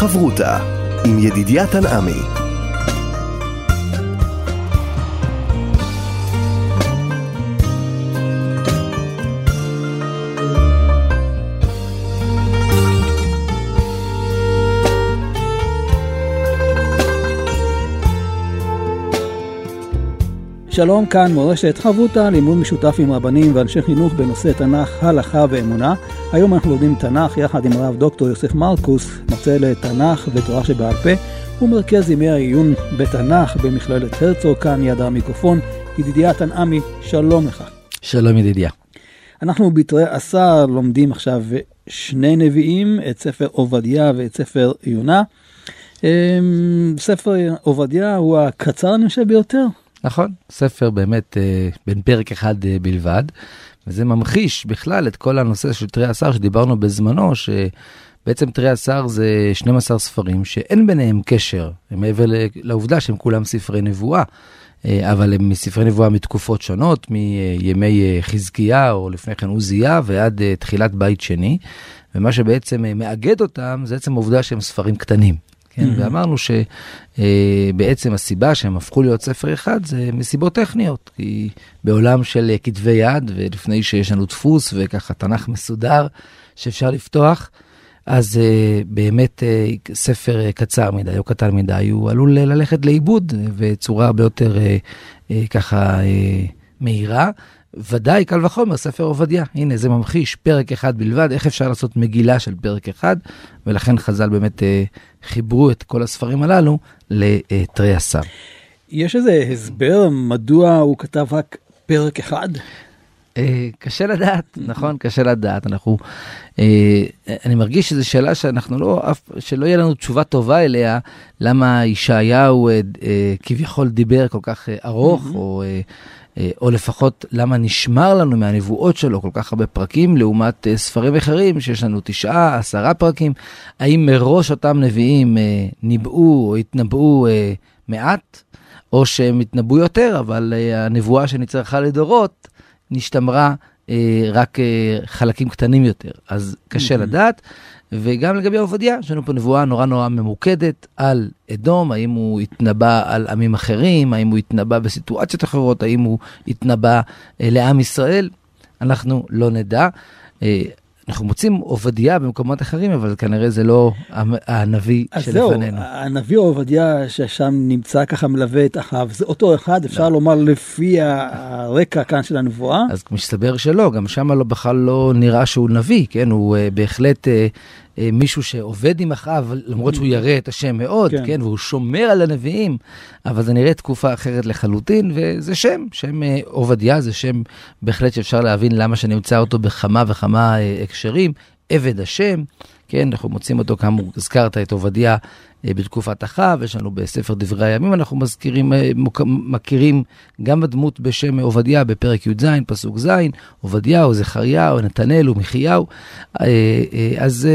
חברותה עם ידידיה תנעמי. שלום, כאן מורשת חברותה, לימוד משותף עם רבנים ואנשי חינוך בנושא תנ"ך, הלכה ואמונה. היום אנחנו לומדים תנ"ך יחד עם הרב דוקטור יוסף מרקוס, מרצה לתנ"ך ותורה שבעל פה, ומרכז ימי העיון בתנ"ך במכללת הרצוג, כאן יד המיקרופון. ידידיה תנעמי, שלום לך. שלום ידידיה. אנחנו בתרי עשר לומדים עכשיו שני נביאים, את ספר עובדיה ואת ספר יונה. אמ, ספר עובדיה הוא הקצר אני חושב ביותר. נכון, ספר באמת אה, בין פרק אחד אה, בלבד, וזה ממחיש בכלל את כל הנושא של תרי עשר שדיברנו בזמנו, שבעצם תרי עשר זה 12 ספרים שאין ביניהם קשר, מעבר לעובדה שהם כולם ספרי נבואה. אה, אבל הם מספרי נבואה מתקופות שונות, מימי אה, חזקיה או לפני כן עוזיה ועד אה, תחילת בית שני, ומה שבעצם מאגד אותם זה עצם העובדה שהם ספרים קטנים. כן, mm-hmm. ואמרנו שבעצם הסיבה שהם הפכו להיות ספר אחד זה מסיבות טכניות, כי בעולם של כתבי יד ולפני שיש לנו דפוס וככה תנ"ך מסודר שאפשר לפתוח, אז uh, באמת ספר קצר מדי או קטן מדי הוא עלול ללכת לאיבוד בצורה הרבה יותר ככה מהירה. ודאי, קל וחומר, ספר עובדיה. הנה, זה ממחיש פרק אחד בלבד, איך אפשר לעשות מגילה של פרק אחד, ולכן חז"ל באמת אה, חיברו את כל הספרים הללו לתרי עשר. יש איזה הסבר מדוע הוא כתב רק פרק אחד? אה, קשה לדעת, נכון? קשה לדעת. אנחנו, אה, אני מרגיש שזו שאלה שאנחנו לא, שלא יהיה לנו תשובה טובה אליה, למה ישעיהו אה, כביכול דיבר כל כך ארוך, או... או לפחות למה נשמר לנו מהנבואות שלו כל כך הרבה פרקים, לעומת ספרים אחרים שיש לנו תשעה, עשרה פרקים. האם מראש אותם נביאים ניבאו או התנבאו מעט, או שהם התנבאו יותר, אבל הנבואה שנצרכה לדורות נשתמרה אה, רק אה, חלקים קטנים יותר, אז קשה. לדעת. וגם לגבי עובדיה, יש לנו פה נבואה נורא נורא ממוקדת על אדום, האם הוא התנבא על עמים אחרים, האם הוא התנבא בסיטואציות אחרות, האם הוא התנבא אה, לעם ישראל, אנחנו לא נדע. אנחנו מוצאים עובדיה במקומות אחרים, אבל כנראה זה לא הנביא שלפנינו. אז זהו, הנביא עובדיה ששם נמצא ככה מלווה את אחאב, זה אותו אחד, אפשר לא. לומר לפי הרקע כאן של הנבואה? אז מסתבר שלא, גם שם לא, בכלל לא נראה שהוא נביא, כן? הוא uh, בהחלט uh, מישהו שעובד עם אחאב, למרות שהוא ירא את השם מאוד, כן. כן? והוא שומר על הנביאים, אבל זה נראה תקופה אחרת לחלוטין, וזה שם, שם uh, עובדיה, זה שם בהחלט שאפשר להבין למה שנמצא אותו בכמה וכמה uh, הקשרים, עבד השם. כן, אנחנו מוצאים אותו, כאמור, הזכרת את עובדיה אה, בתקופת אחאב, יש לנו בספר דברי הימים, אנחנו מזכירים, אה, מכירים גם הדמות בשם עובדיה בפרק י"ז, פסוק ז', עובדיה או זכריה או נתנאל או מחיהו. אה, אז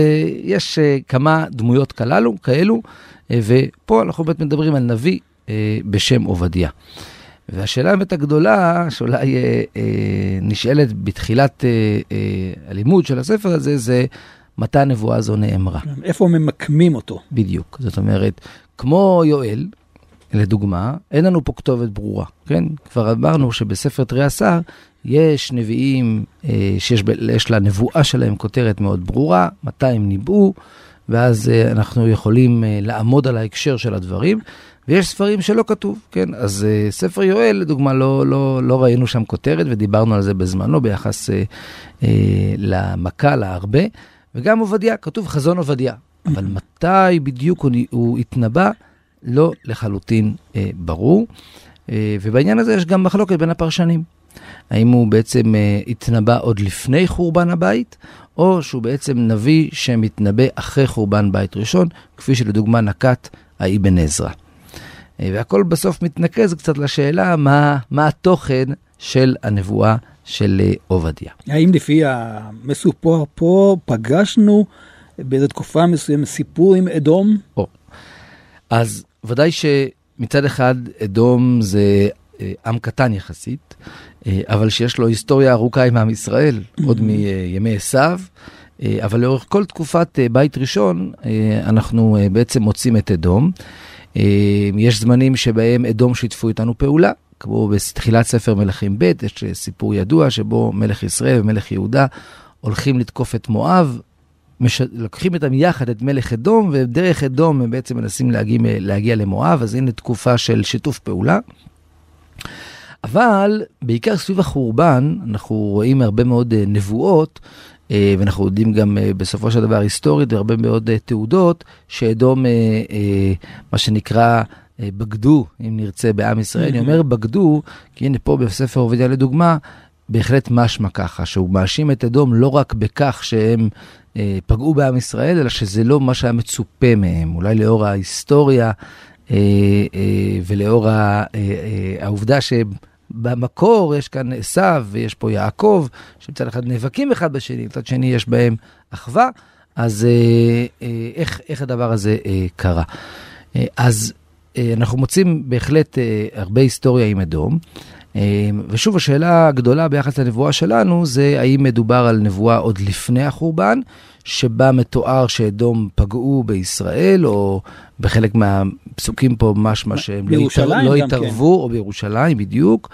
יש כמה דמויות כללו, כאלו, ופה אנחנו באמת מדברים על נביא בשם עובדיה. והשאלה האמת הגדולה, שאולי אה, אה, נשאלת בתחילת אה, אה, הלימוד של הספר הזה, זה מתי הנבואה הזו נאמרה. איפה ממקמים אותו. בדיוק. זאת אומרת, כמו יואל, לדוגמה, אין לנו פה כתובת ברורה, כן? כבר אמרנו שבספר תרי עשר יש נביאים אה, שיש לנבואה שלהם כותרת מאוד ברורה, מתי הם ניבאו, ואז אה, אנחנו יכולים אה, לעמוד על ההקשר של הדברים, ויש ספרים שלא כתוב, כן? אז אה, ספר יואל, לדוגמה, לא, לא, לא ראינו שם כותרת, ודיברנו על זה בזמנו ביחס אה, אה, למכה, להרבה. וגם עובדיה, כתוב חזון עובדיה. אבל מתי בדיוק הוא, הוא התנבא, לא לחלוטין אה, ברור. אה, ובעניין הזה יש גם מחלוקת בין הפרשנים. האם הוא בעצם אה, התנבא עוד לפני חורבן הבית, או שהוא בעצם נביא שמתנבא אחרי חורבן בית ראשון, כפי שלדוגמה נקט האבן עזרא. אה, והכל בסוף מתנקז קצת לשאלה מה, מה התוכן של הנבואה של אה, עובדיה. האם לפי המסופר פה פגשנו באיזו תקופה מסוימת סיפור עם אדום? או. אז ודאי שמצד אחד אדום זה אה, עם קטן יחסית, אה, אבל שיש לו היסטוריה ארוכה עם עם ישראל, עוד מימי עשיו. אבל לאורך כל תקופת בית ראשון, אנחנו בעצם מוצאים את אדום. יש זמנים שבהם אדום שיתפו איתנו פעולה, כמו בתחילת ספר מלכים ב', יש סיפור ידוע שבו מלך ישראל ומלך יהודה הולכים לתקוף את מואב, מש... לוקחים איתם יחד את מלך אדום, ודרך אדום הם בעצם מנסים להגיע, להגיע למואב, אז הנה תקופה של שיתוף פעולה. אבל בעיקר סביב החורבן, אנחנו רואים הרבה מאוד אה, נבואות, אה, ואנחנו יודעים גם אה, בסופו של דבר היסטורית והרבה מאוד תעודות, שאדום, מה שנקרא, בגדו, אם נרצה, בעם ישראל. אני אומר בגדו, כי הנה פה בספר עובדיה לדוגמה, בהחלט משמע ככה, שהוא מאשים את אדום לא רק בכך שהם אה, פגעו בעם ישראל, אלא שזה לא מה שהיה מצופה מהם. אולי לאור ההיסטוריה אה, אה, ולאור ה, אה, אה, העובדה שבמקור יש כאן עשיו ויש פה יעקב, שמצד אחד נאבקים אחד בשני, מצד שני יש בהם אחווה, אז אה, אה, איך, איך הדבר הזה אה, קרה? אה, אז אה, אנחנו מוצאים בהחלט אה, הרבה היסטוריה עם אדום. אמ, ושוב, השאלה הגדולה ביחס לנבואה שלנו זה האם מדובר על נבואה עוד לפני החורבן, שבה מתואר שאדום פגעו בישראל, או בחלק מהפסוקים פה משמע שהם לא, יתער, לא התערבו, כן. או בירושלים בדיוק,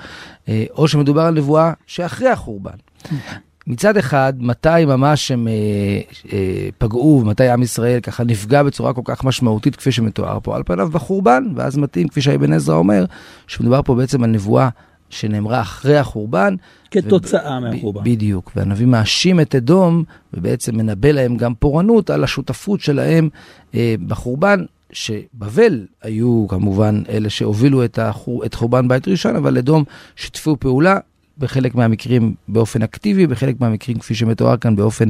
אה, או שמדובר על נבואה שאחרי החורבן. מצד אחד, מתי ממש הם אה, אה, פגעו, ומתי עם ישראל ככה נפגע בצורה כל כך משמעותית כפי שמתואר פה על פניו בחורבן, ואז מתאים, כפי שאבן עזרא אומר, שמדובר פה בעצם על נבואה שנאמרה אחרי החורבן. כתוצאה וב... מהחורבן. בדיוק, והנביא מאשים את אדום, ובעצם מנבא להם גם פורענות על השותפות שלהם אה, בחורבן, שבבל היו כמובן אלה שהובילו את, החור... את חורבן בית ראשון, אבל אדום שיתפו פעולה בחלק מהמקרים באופן אקטיבי, בחלק מהמקרים, כפי שמתואר כאן, באופן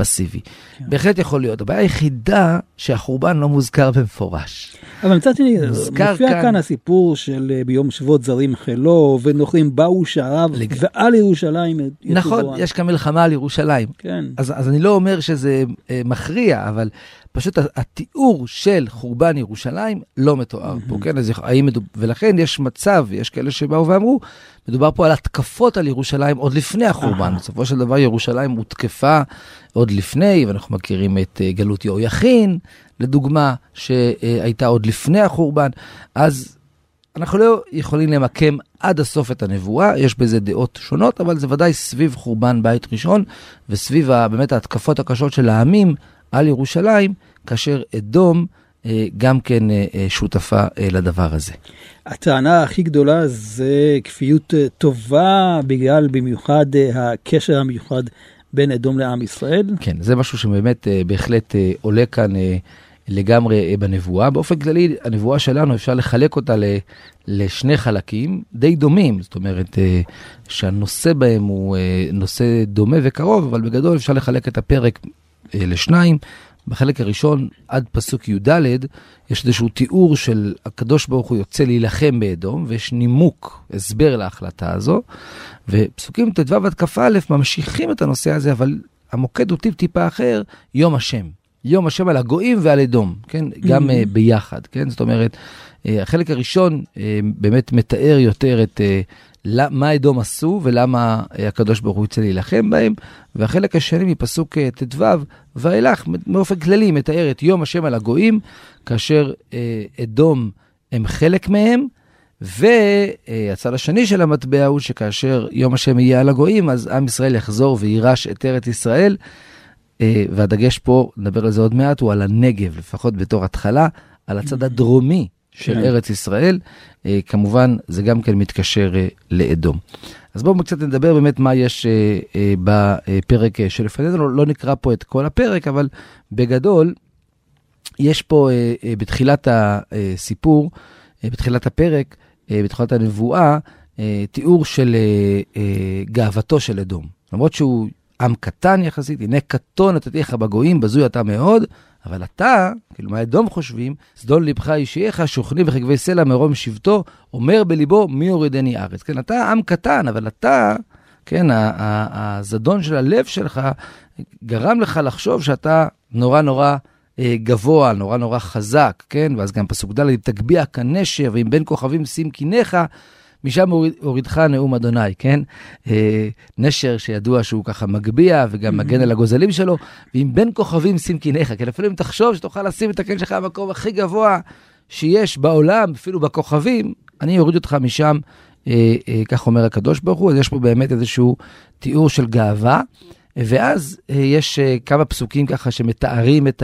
פסיבי. כן. בהחלט יכול להיות. הבעיה היחידה שהחורבן לא מוזכר במפורש. אבל מצד שני, מופיע כאן... כאן הסיפור של אה, ביום שבועות זרים חילו, ונוכרים באו שעריו לג... ועל ירושלים. נכון, יש כאן מלחמה על ירושלים. כן. אז, אז אני לא אומר שזה אה, מכריע, אבל פשוט התיאור של חורבן ירושלים לא מתואר פה, כן? אז האם מדוב... ולכן יש מצב, יש כאלה שבאו ואמרו, מדובר פה על התקפות על ירושלים עוד לפני החורבן. בסופו של דבר ירושלים הותקפה עוד לפני, ואנחנו מכירים את אה, גלות יהויכין, לדוגמה, שהייתה עוד לפני החורבן. אז אנחנו לא יכולים למקם עד הסוף את הנבואה, יש בזה דעות שונות, אבל זה ודאי סביב חורבן בית ראשון, וסביב באמת ההתקפות הקשות של העמים על ירושלים, כאשר אדום אה, גם כן אה, שותפה לדבר הזה. הטענה הכי גדולה זה כפיות טובה, בגלל במיוחד הקשר המיוחד בין אדום לעם ישראל. כן, זה משהו שבאמת בהחלט עולה כאן לגמרי בנבואה. באופן כללי, הנבואה שלנו, אפשר לחלק אותה לשני חלקים די דומים, זאת אומרת שהנושא בהם הוא נושא דומה וקרוב, אבל בגדול אפשר לחלק את הפרק לשניים. בחלק הראשון, עד פסוק י"ד, יש איזשהו תיאור של הקדוש ברוך הוא יוצא להילחם באדום, ויש נימוק, הסבר להחלטה הזו, ופסוקים ט"ו עד כ"א ממשיכים את הנושא הזה, אבל המוקד הוא טיפ-טיפה אחר, יום השם. יום השם על הגויים ועל אדום, כן? גם mm-hmm. uh, ביחד, כן? זאת אומרת, החלק הראשון uh, באמת מתאר יותר את מה אדום עשו ולמה אה, הקדוש ברוך הוא יצא להילחם בהם. והחלק השני מפסוק אה, ט"ו, ואילך באופן כללי מתאר את יום השם על הגויים, כאשר אה, אדום הם חלק מהם. והצד השני של המטבע הוא שכאשר יום השם יהיה על הגויים, אז עם ישראל יחזור ויירש את ארץ ישראל. והדגש פה, נדבר על זה עוד מעט, הוא על הנגב, לפחות בתור התחלה, על הצד הדרומי של כן. ארץ ישראל. אה, כמובן, זה גם כן מתקשר אה, לאדום. אז בואו קצת נדבר באמת מה יש אה, בפרק שלפנינו, לא, לא נקרא פה את כל הפרק, אבל בגדול, יש פה בתחילת הסיפור, בתחילת הפרק, בתחילת הנבואה, אה, תיאור של גאוותו של אדום. למרות שהוא עם קטן יחסית, הנה קטון נתתיך בגויים, בזוי אתה מאוד, אבל אתה, כאילו מה אדום חושבים, זדון לבך אישייך, שוכני בחגבי סלע מרום שבטו, אומר בליבו, מי יורידני ארץ. כן, אתה עם קטן, אבל אתה, כן, הזדון של הלב שלך גרם לך לחשוב שאתה נורא נורא אה, גבוה, נורא נורא חזק, כן? ואז גם פסוק ד', תגביה כנשר, ואם בין כוכבים שים קיניך, משם הורידך נאום אדוני, כן? אה, נשר שידוע שהוא ככה מגביה וגם מגן על הגוזלים שלו, ואם בין כוכבים שים קיניך, כן? אפילו אם תחשוב שתוכל לשים את הקן שלך במקום הכי גבוה שיש בעולם, אפילו בכוכבים, אני אוריד אותך משם, אה, אה, כך אומר הקדוש ברוך הוא, אז יש פה באמת איזשהו תיאור של גאווה. ואז אה, יש אה, כמה פסוקים ככה שמתארים את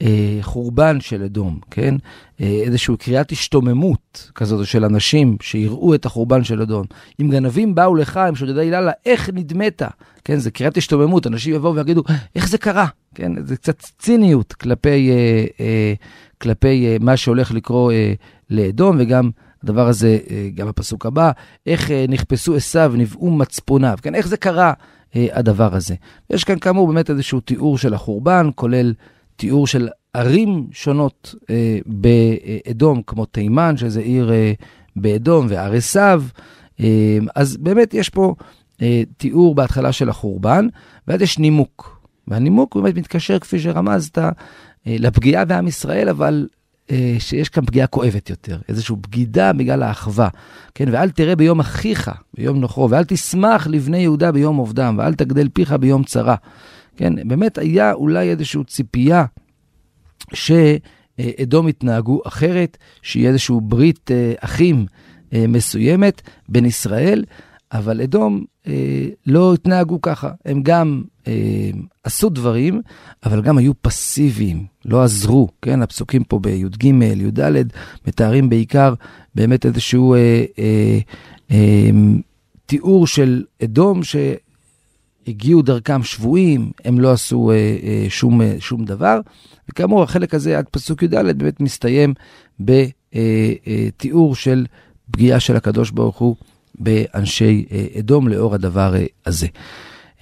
החורבן של אדום, כן? אה, איזושהי קריאת השתוממות כזאת של אנשים שיראו את החורבן של אדום. אם גנבים באו לך, הם שודדי היללה, איך נדמת? כן, זה קריאת השתוממות, אנשים יבואו ויגידו, איך זה קרה? כן, זה קצת ציניות כלפי, כלפי מה שהולך לקרות לאדום, וגם הדבר הזה, גם בפסוק הבא, איך אה, נכפסו עשיו, נבעו מצפוניו, כן, איך זה קרה? אה, הדבר הזה. יש כאן כאמור באמת איזשהו תיאור של החורבן, כולל תיאור של ערים שונות אה, באדום, כמו תימן, שזה עיר אה, באדום, והר עשיו. אה, אז באמת יש פה אה, תיאור בהתחלה של החורבן, ואז יש נימוק. והנימוק באמת מתקשר, כפי שרמזת, אה, לפגיעה בעם ישראל, אבל שיש כאן פגיעה כואבת יותר, איזושהי בגידה בגלל האחווה. כן, ואל תראה ביום אחיך, ביום נוחו, ואל תשמח לבני יהודה ביום עובדם, ואל תגדל פיך ביום צרה. כן, באמת היה אולי איזושהי ציפייה שאדום יתנהגו אחרת, שיהיה איזושהי ברית אה, אחים אה, מסוימת בין ישראל, אבל אדום אה, לא התנהגו ככה. הם גם אה, עשו דברים, אבל גם היו פסיביים, לא עזרו. כן, הפסוקים פה בי"ג, י"ד, מתארים בעיקר באמת איזשהו אה, אה, אה, תיאור של אדום שהגיעו דרכם שבויים, הם לא עשו אה, אה, שום, אה, שום דבר. וכאמור, החלק הזה עד פסוק י"ד באמת מסתיים בתיאור אה, אה, של פגיעה של הקדוש ברוך הוא באנשי אה, אדום לאור הדבר אה, הזה.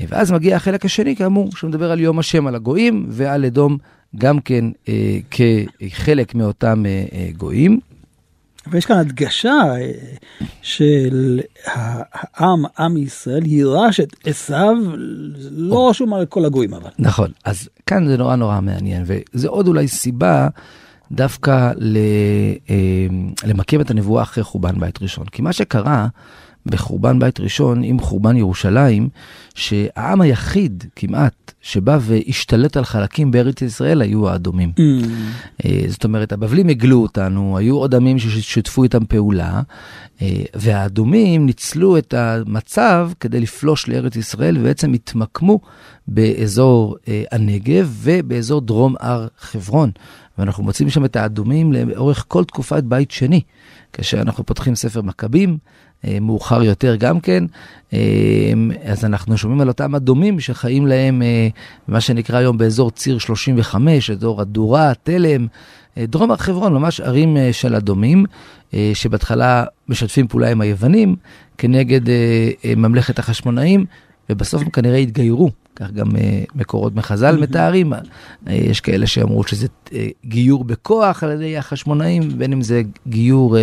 ואז מגיע החלק השני, כאמור, שמדבר על יום השם, על הגויים, ועל אדום גם כן אה, כחלק מאותם אה, אה, גויים. ויש כאן הדגשה אה, של העם, עם ישראל, יירש את עשיו, לא רשום על כל הגויים אבל. נכון, אז כאן זה נורא נורא מעניין, וזה עוד אולי סיבה דווקא למקם את הנבואה אחרי חורבן בית ראשון. כי מה שקרה, בחורבן בית ראשון עם חורבן ירושלים, שהעם היחיד כמעט שבא והשתלט על חלקים בארץ ישראל היו האדומים. Mm. אה, זאת אומרת, הבבלים הגלו אותנו, היו עוד עמים ששיתפו איתם פעולה, אה, והאדומים ניצלו את המצב כדי לפלוש לארץ ישראל, ובעצם התמקמו באזור אה, הנגב ובאזור דרום הר חברון. ואנחנו מוצאים שם את האדומים לאורך כל תקופת בית שני. כאשר אנחנו פותחים ספר מכבים, מאוחר יותר גם כן, אה, אז אנחנו שומעים על אותם אדומים שחיים להם, אה, מה שנקרא היום באזור ציר 35, אזור הדורה, תלם, דרום הר חברון, ממש ערים של אדומים, שבהתחלה משתפים פעולה עם היוונים כנגד ממלכת החשמונאים, ובסוף הם כנראה התגיירו. כך גם uh, מקורות מחז"ל מתארים, uh, יש כאלה שאמרו שזה uh, גיור בכוח על ידי החשמונאים, בין אם זה גיור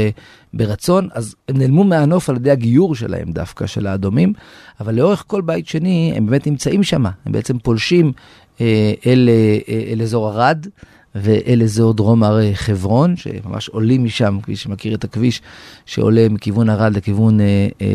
ברצון, אז הם נעלמו מהנוף על ידי הגיור שלהם דווקא, של האדומים, אבל לאורך כל בית שני הם באמת נמצאים שם, הם בעצם פולשים אל, אל אזור ערד. ואל אזור דרום הר חברון, שממש עולים משם, כפי שמכיר את הכביש שעולה מכיוון ערד לכיוון אה, אה,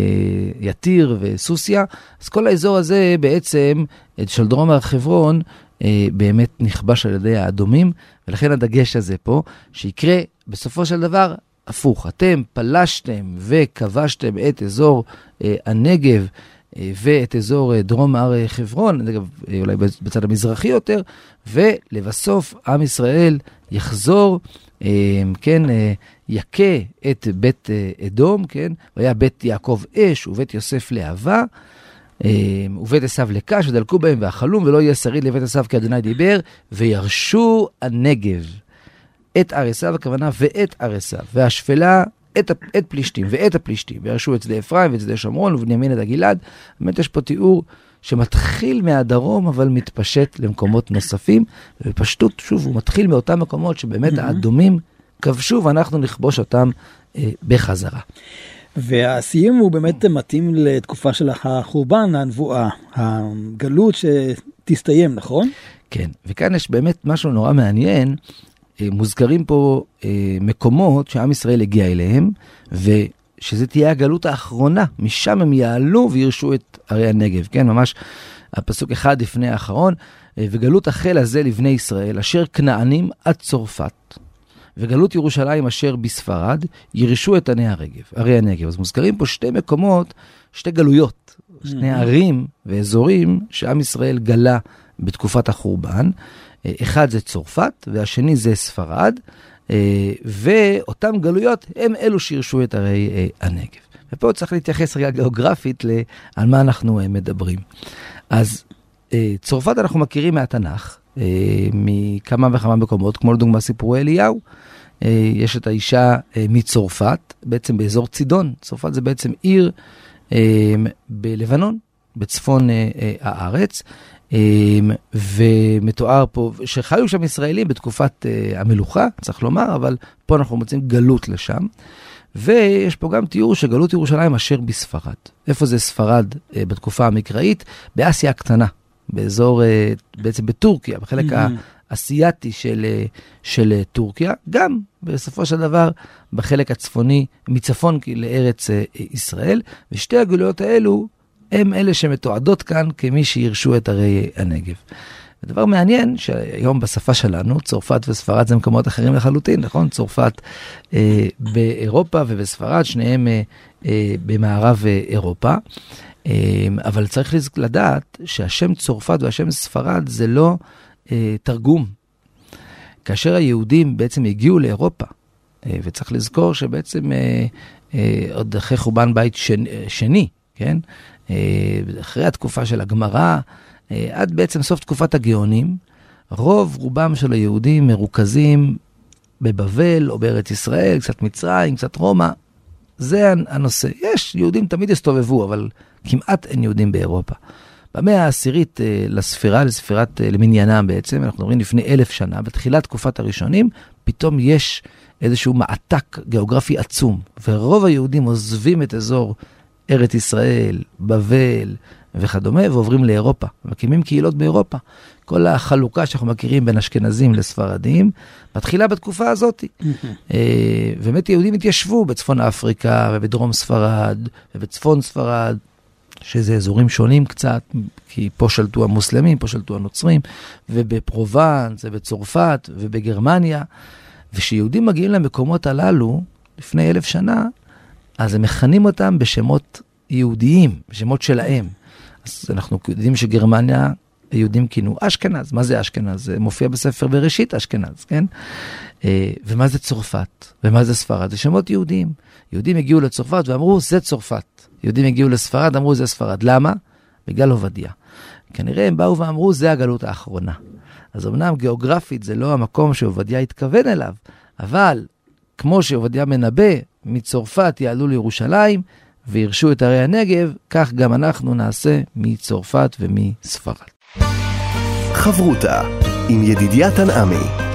יתיר וסוסיא. אז כל האזור הזה בעצם, של דרום הר חברון, אה, באמת נכבש על ידי האדומים, ולכן הדגש הזה פה, שיקרה בסופו של דבר הפוך. אתם פלשתם וכבשתם את אזור אה, הנגב. אה, ואת אזור אה, דרום הר אה, חברון, אולי בצד המזרחי יותר, ולבסוף עם ישראל יחזור, כן, יכה את בית אדום, כן, והיה בית יעקב אש ובית יוסף להבה. ובית עשיו לקש ודלקו בהם ואכלום ולא יהיה שריד לבית עשיו כי אדוני דיבר וירשו הנגב את הר הכוונה ואת הר והשפלה את, את פלישתים ואת הפלישתים, וירשו את שדה אפרים ואת שדה שומרון ובנימין את הגלעד. באמת יש פה תיאור שמתחיל מהדרום, אבל מתפשט למקומות נוספים. ובפשטות, שוב, הוא מתחיל מאותם מקומות שבאמת mm-hmm. האדומים כבשו, ואנחנו נכבוש אותם אה, בחזרה. והסיום הוא באמת מתאים לתקופה של החורבן, הנבואה, הגלות שתסתיים, נכון? כן, וכאן יש באמת משהו נורא מעניין. אה, מוזכרים פה אה, מקומות שעם ישראל הגיע אליהם, שזה תהיה הגלות האחרונה, משם הם יעלו וירשו את ערי הנגב, כן, ממש הפסוק אחד לפני האחרון, אה, וגלות החל הזה לבני ישראל, אשר כנענים עד צרפת, וגלות ירושלים אשר בספרד, ירשו את עני הרגב, ערי הנגב. אז מוזכרים פה שתי מקומות, שתי גלויות, שני ערים ואזורים שעם ישראל גלה בתקופת החורבן. אה, אחד זה צרפת והשני זה ספרד, אה, ואותם גלויות הם אלו שירשו את ערי אה, הנגב. ופה צריך להתייחס רגע גיאוגרפית על מה אנחנו מדברים. אז צרפת אנחנו מכירים מהתנ"ך, מכמה וכמה מקומות, כמו לדוגמה סיפורי אליהו. יש את האישה מצרפת, בעצם באזור צידון. צרפת זה בעצם עיר בלבנון, בצפון הארץ. אמ, ומתואר פה שחיו שם ישראלים בתקופת אה, המלוכה, צריך לומר, אבל פה אנחנו מוצאים גלות לשם. ויש פה גם תיאור של גלות ירושלים אשר בספרד. איפה זה ספרד אה, בתקופה המקראית? באסיה הקטנה, באזור, אה, בעצם בטורקיה, בחלק האסייתי של, של טורקיה, גם בסופו של דבר בחלק הצפוני, מצפון לארץ ישראל, ושתי הגלויות האלו הם אלה שמתועדות כאן כמי שירשו את ערי הנגב. ודבר מעניין שהיום בשפה שלנו, צרפת וספרד זה מקומות אחרים לחלוטין, נכון? צרפת אה, באירופה ובספרד, שניהם אה, אה, במערב אה, אירופה. אה, אבל צריך לדעת שהשם צרפת והשם ספרד זה לא אה, תרגום. כאשר היהודים בעצם הגיעו לאירופה, אה, וצריך לזכור שבעצם אה, אה, עוד אחרי חורבן בית שני, שני כן? אה, אחרי התקופה של הגמרא, אה, עד בעצם סוף תקופת הגאונים, רוב רובם של היהודים מרוכזים בבבל או בארץ ישראל, קצת מצרים, קצת רומא. זה הנושא. יש, יהודים תמיד הסתובבו, אבל כמעט אין יהודים באירופה. במאה העשירית אה, לספירה, לספירת, למניינם בעצם, אנחנו מדברים לפני אלף שנה, בתחילת תקופת הראשונים, פתאום יש איזשהו מעתק גיאוגרפי עצום, ורוב היהודים עוזבים את אזור ארץ ישראל, בבל וכדומה, ועוברים לאירופה, מקימים קהילות באירופה. כל החלוקה שאנחנו מכירים בין אשכנזים לספרדים, מתחילה בתקופה הזאת. אה, באמת יהודים התיישבו בצפון אפריקה ובדרום ספרד ובצפון ספרד, שזה אזורים שונים קצת, כי פה שלטו המוסלמים, פה שלטו הנוצרים, ובפרובנס ובצרפת ובגרמניה. וכשיהודים מגיעים למקומות הללו, לפני אלף שנה, אז הם מכנים אותם בשמות יהודיים, בשמות שלהם. אז אנחנו יודעים שגרמניה, היהודים כינו אשכנז. מה זה אשכנז? זה מופיע בספר בראשית אשכנז, כן? אה, ומה זה צרפת? ומה זה ספרד? זה שמות יהודיים. יהודים הגיעו לצרפת ואמרו, זה צרפת. יהודים הגיעו לספרד, אמרו, זה ספרד. למה? בגלל עובדיה. כנראה הם באו ואמרו, זה הגלות האחרונה. אז אמנם גיאוגרפית זה לא המקום שעובדיה התכוון אליו, אבל כמו שעובדיה מנבא, מצרפת יעלו לירושלים וירשו את ערי הנגב, כך גם אנחנו נעשה מצרפת ומספרד. חברותה עם ידידיה תנעמי.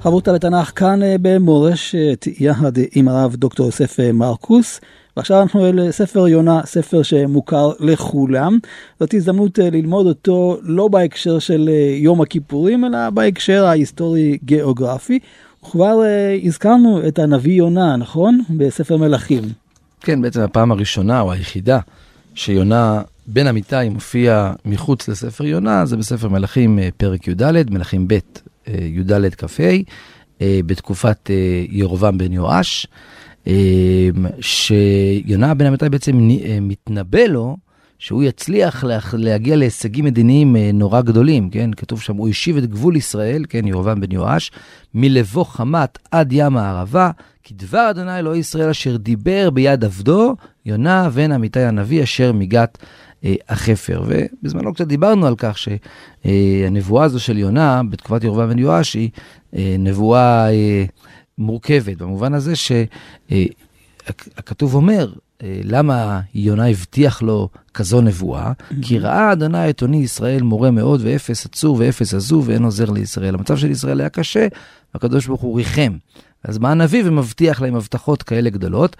חברותה לתנ"ך כאן אה, במורשת יחד עם הרב דוקטור יוסף אה, מרקוס. ועכשיו אנחנו אל ספר יונה, ספר שמוכר לכולם. זאת הזדמנות אה, ללמוד אותו לא בהקשר של יום הכיפורים, אלא בהקשר ההיסטורי-גיאוגרפי. וכבר uh, הזכרנו את הנביא יונה, נכון? בספר מלכים. כן, בעצם הפעם הראשונה או היחידה שיונה בן אמיתי מופיע מחוץ לספר יונה, זה בספר מלכים uh, פרק י"ד, מלכים ב' uh, י"ד כ"ה, בתקופת ירובעם בן יואש, שיונה בן אמיתי בעצם מתנבא לו שהוא יצליח להגיע להישגים מדיניים אה, נורא גדולים, כן? כתוב שם, הוא השיב את גבול ישראל, כן, ירובעם בן יואש, מלבוא חמת עד ים הערבה, כי דבר אדוני אלוהי ישראל אשר דיבר ביד עבדו, יונה בן אמיתי הנביא אשר מגת אה, החפר. ובזמנו קצת דיברנו על כך שהנבואה הזו של יונה, בתקופת ירובעם בן יואש, היא אה, נבואה אה, מורכבת, במובן הזה שהכתוב אה, אומר, אה, למה יונה הבטיח לו כזו נבואה? כי ראה אדוני את עוני ישראל מורה מאוד ואפס עצור ואפס עזוב ואין עוזר לישראל. המצב של ישראל היה קשה, והקדוש ברוך הוא ריחם. אז בא הנביא ומבטיח להם הבטחות כאלה גדולות.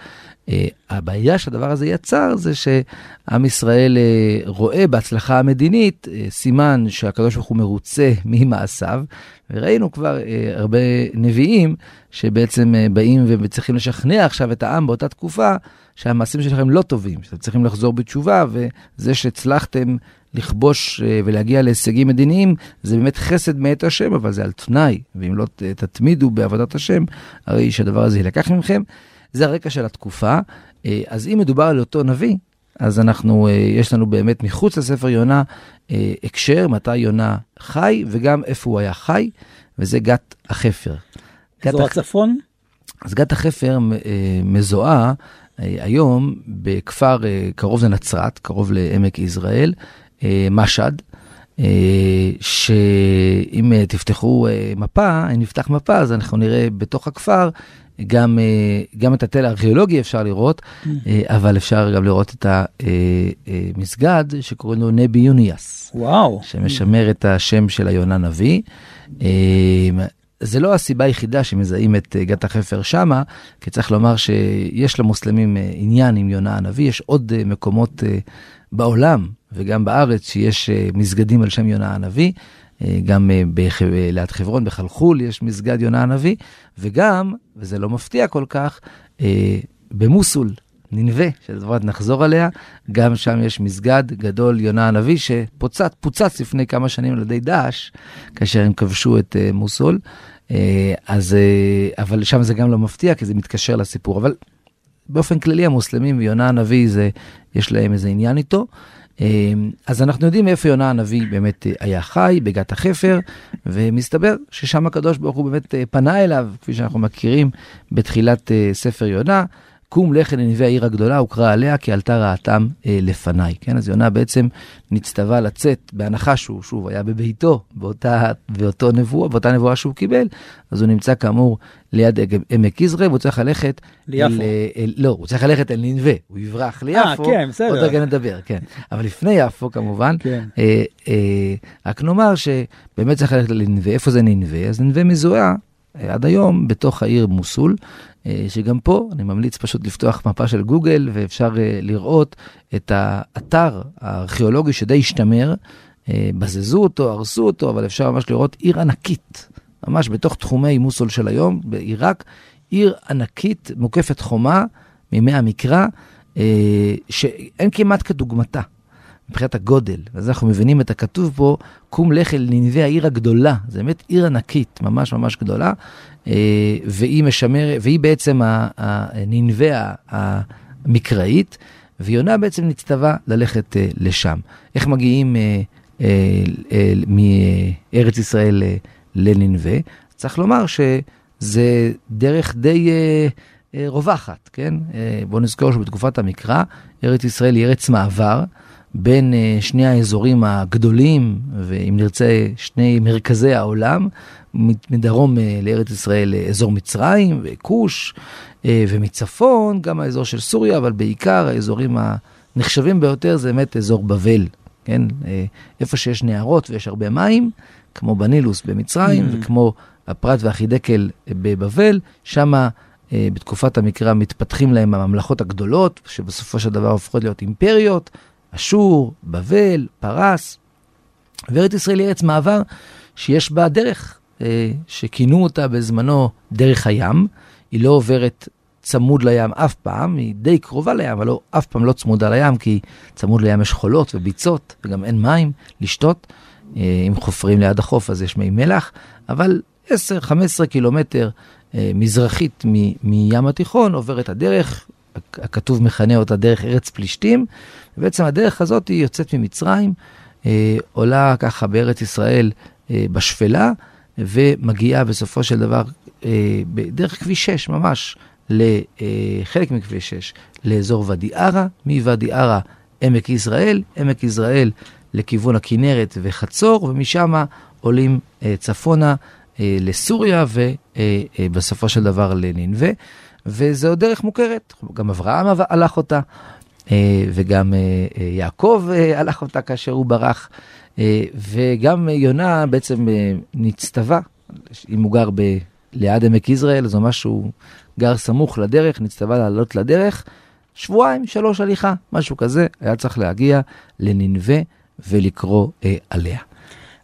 אה, הבעיה שהדבר הזה יצר זה שעם ישראל אה, רואה בהצלחה המדינית אה, סימן שהקדוש ברוך הוא מרוצה ממעשיו, וראינו כבר הרבה נביאים שבעצם באים וצריכים לשכנע עכשיו את העם באותה תקופה שהמעשים שלכם לא טובים, שאתם צריכים לחזור בתשובה, וזה שהצלחתם לכבוש ולהגיע להישגים מדיניים, זה באמת חסד מאת השם, אבל זה על תנאי, ואם לא תתמידו בעבודת השם, הרי שהדבר הזה יילקח מכם. זה הרקע של התקופה. אה, אז אם מדובר על אותו נביא, אז אנחנו, אה, יש לנו באמת מחוץ לספר יונה אה, הקשר, מתי יונה חי, וגם איפה הוא היה חי, וזה גת החפר. אזור הח... הצפון? אז גת החפר מזוהה היום בכפר קרוב לנצרת, קרוב לעמק יזרעאל, משד, שאם תפתחו מפה, אם נפתח מפה, אז אנחנו נראה בתוך הכפר גם, אה, גם את התל הארכיאולוגי אפשר לראות, mm. אה, אבל אפשר גם לראות את המסגד אה, שקוראים לו נבי יוניאס. וואו. שמשמר את השם של היונה נביא. זה לא הסיבה היחידה שמזהים את גת החפר שמה, כי צריך לומר שיש למוסלמים עניין עם יונה הנביא, יש עוד מקומות בעולם וגם בארץ שיש מסגדים על שם יונה הנביא. אה, גם אה. אה, ליד חברון, בחלחול, יש מסגד יונה הנביא, וגם, וזה לא מפתיע כל כך, במוסול, ננבה, שדברת נחזור עליה, גם שם יש מסגד גדול, יונה הנביא, שפוצץ פוצץ לפני כמה שנים על ידי דאעש, כאשר הם כבשו את מוסול. אז, אבל שם זה גם לא מפתיע, כי זה מתקשר לסיפור. אבל באופן כללי, המוסלמים ויונה הנביא, זה, יש להם איזה עניין איתו. אמ, אז אנחנו יודעים איפה יונה הנביא באמת אה, היה חי, בגת החפר, ומסתבר ששם הקדוש ברוך הוא באמת אה, פנה אליו, כפי שאנחנו מכירים בתחילת אה, ספר יונה. קום לך לנביאי העיר הגדולה וקרא עליה כי עלתה רעתם אה, לפניי. כן, אז יונה בעצם נצטווה לצאת בהנחה שהוא שוב היה בביתו באותה, באותו נבואה, באותה נבואה שהוא קיבל, אז הוא נמצא כאמור ליד עמק יזרעאל והוא צריך ללכת... ליפו. אל, אל, לא, הוא צריך ללכת אל ננבה, הוא יברח ליפו. אה, כן, בסדר. עוד רגע נדבר, כן. אבל לפני יפו כמובן, כן. אה, אה, רק נאמר שבאמת צריך ללכת לננבה, איפה זה ננבה? אז ננבה מזוהה אה, עד היום בתוך העיר מוסול, אה, שגם פה אני ממליץ פשוט לפתוח מפה של גוגל ואפשר אה, לראות את האתר הארכיאולוגי שדי השתמר, בזזו אותו, הרסו אותו, אבל אפשר ממש לראות עיר ענקית, ממש בתוך תחומי מוסול של היום, בעיראק, עיר ענקית מוקפת חומה מימי המקרא, שאין כמעט כדוגמתה. מבחינת הגודל. אז אנחנו מבינים את הכתוב פה, קום לך אל ננבי העיר הגדולה. זה באמת עיר ענקית, ממש ממש גדולה, אה, והיא משמר, והיא בעצם הננבי המקראית, ויונה בעצם נצטווה ללכת אה, לשם. איך מגיעים אה, מארץ ישראל לננבה? צריך לומר שזה דרך די... רווחת, כן? בואו נזכור שבתקופת המקרא, ארץ ישראל היא ארץ מעבר, בין אה, שני האזורים הגדולים, ואם נרצה, שני מרכזי העולם, מדרום אה, לארץ ישראל אה, אזור מצרים וכוש, ומצפון גם האזור של סוריה, אבל בעיקר האזורים הנחשבים ביותר זה באמת אזור בבל, כן? איפה שיש נהרות ויש הרבה מים, כמו בנילוס במצרים, mm. וכמו הפרת והחידקל בבבל, שמה בתקופת המקרא מתפתחים להם הממלכות הגדולות, שבסופו של דבר הופכות להיות אימפריות. אשור, בבל, פרס. וארץ ישראל היא ארץ מעבר שיש בה דרך, אה, שכינו אותה בזמנו דרך הים. היא לא עוברת צמוד לים אף פעם, היא די קרובה לים, אבל לא, אף פעם לא צמודה לים, כי צמוד לים יש חולות וביצות, וגם אין מים לשתות. אה, אם חופרים ליד החוף אז יש מי מלח, אבל 10-15 קילומטר אה, מזרחית מים התיכון עוברת הדרך, הכתוב מכנה אותה דרך ארץ פלישתים, ובעצם הדרך הזאת היא יוצאת ממצרים, אה, עולה ככה בארץ ישראל אה, בשפלה, ומגיעה בסופו של דבר אה, בדרך כביש 6 ממש, לחלק מכביש 6, לאזור ואדי ערה, מוואדי ערה עמק יזרעאל, עמק יזרעאל לכיוון הכנרת וחצור, ומשם עולים אה, צפונה אה, לסוריה ובסופו אה, של דבר לנינווה. וזו דרך מוכרת, גם אברהם הלך אותה, אה, וגם אה, אה, יעקב הלך אותה כאשר הוא ברח, וגם יונה בעצם נצטווה, אם הוא גר ליד עמק יזרעאל, זה ממש שהוא גר סמוך לדרך, נצטווה לעלות לדרך, שבועיים, שלוש הליכה, משהו כזה, היה צריך להגיע לנינווה ולקרוא אה, עליה.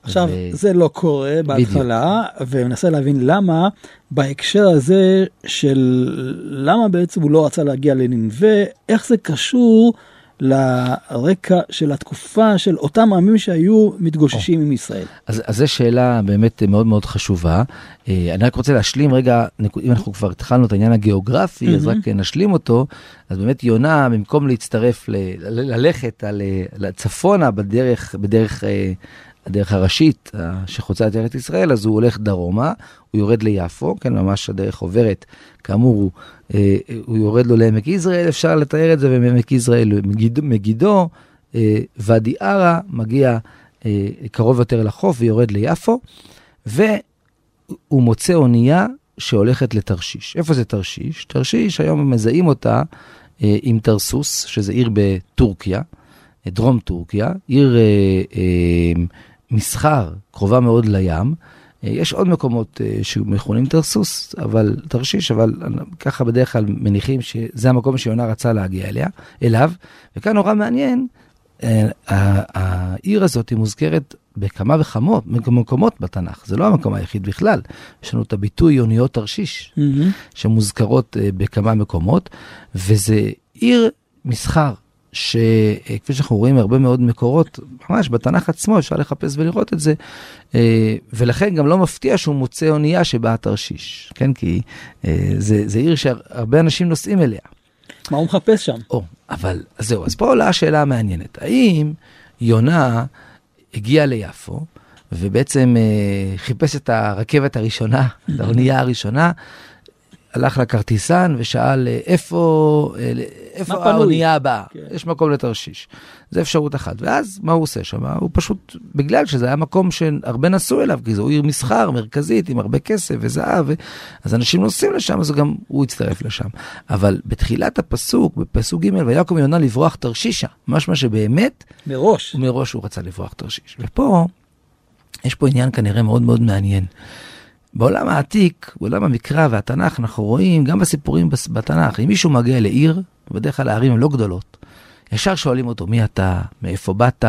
עכשיו, ו... זה לא קורה בהתחלה, ומנסה להבין למה בהקשר הזה של למה בעצם הוא לא רצה להגיע לנינווה, איך זה קשור לרקע של התקופה של אותם עמים שהיו מתגוששים עם ישראל. אז, אז זו שאלה באמת מאוד מאוד חשובה. אה, אני רק רוצה להשלים רגע, אם אנחנו כבר התחלנו את העניין הגיאוגרפי, mm-hmm. אז רק נשלים אותו. אז באמת יונה, במקום להצטרף, ל, ללכת על, צפונה בדרך, בדרך אה, הדרך הראשית שחוצה את ארץ ישראל, אז הוא הולך דרומה, הוא יורד ליפו, כן, ממש הדרך עוברת, כאמור, הוא, אה, הוא יורד לו לעמק יזרעאל, אפשר לתאר את זה, ומעמק יזרעאל מגיד, מגידו, אה, ואדי ערה, מגיע אה, קרוב יותר לחוף ויורד ליפו, והוא מוצא אונייה שהולכת לתרשיש. איפה זה תרשיש? תרשיש, היום מזהים אותה אה, עם תרסוס, שזה עיר בטורקיה, דרום טורקיה, עיר... אה, אה, מסחר קרובה מאוד לים. אה, יש עוד מקומות אה, שמכונים תרסוס, אבל תרשיש, אבל ככה בדרך כלל מניחים שזה המקום שיונה רצה להגיע אליה, אליו. וכאן נורא מעניין, אה, העיר הזאת היא מוזכרת בכמה וכמה מקומות בתנ"ך, זה לא המקום היחיד בכלל. יש לנו את הביטוי יוניות תרשיש, mm-hmm. שמוזכרות בכמה מקומות, וזה עיר מסחר. שכפי שאנחנו רואים הרבה מאוד מקורות, ממש בתנ"ך עצמו אפשר לחפש ולראות את זה, אה, ולכן גם לא מפתיע שהוא מוצא אונייה שבאה תרשיש, כן? כי אה, זה, זה עיר שהרבה אנשים נוסעים אליה. מה הוא מחפש שם? או, אבל אז זהו, אז פה עולה השאלה המעניינת, האם יונה הגיע ליפו, ובעצם אה, חיפש את הרכבת הראשונה, את האונייה הראשונה, הלך לכרטיסן ושאל אה, איפה, אה, איפה האונייה הבאה, כן. יש מקום לתרשיש. זו אפשרות אחת. ואז מה הוא עושה שם? הוא פשוט, בגלל שזה היה מקום שהרבה נסעו אליו, כי זו עיר מסחר מרכזית עם הרבה כסף וזהב, אז אנשים נוסעים לשם, אז גם הוא הצטרף לשם. אבל בתחילת הפסוק, בפסוק ג' ויקום יונה לברוח תרשישה, משמע שבאמת, מראש, מראש הוא רצה לברוח תרשיש. ופה, יש פה עניין כנראה מאוד מאוד מעניין. בעולם העתיק, בעולם המקרא והתנ"ך, אנחנו רואים, גם בסיפורים בתנ"ך, אם מישהו מגיע לעיר, בדרך כלל הערים הן לא גדולות, ישר שואלים אותו, מי אתה, מאיפה באת,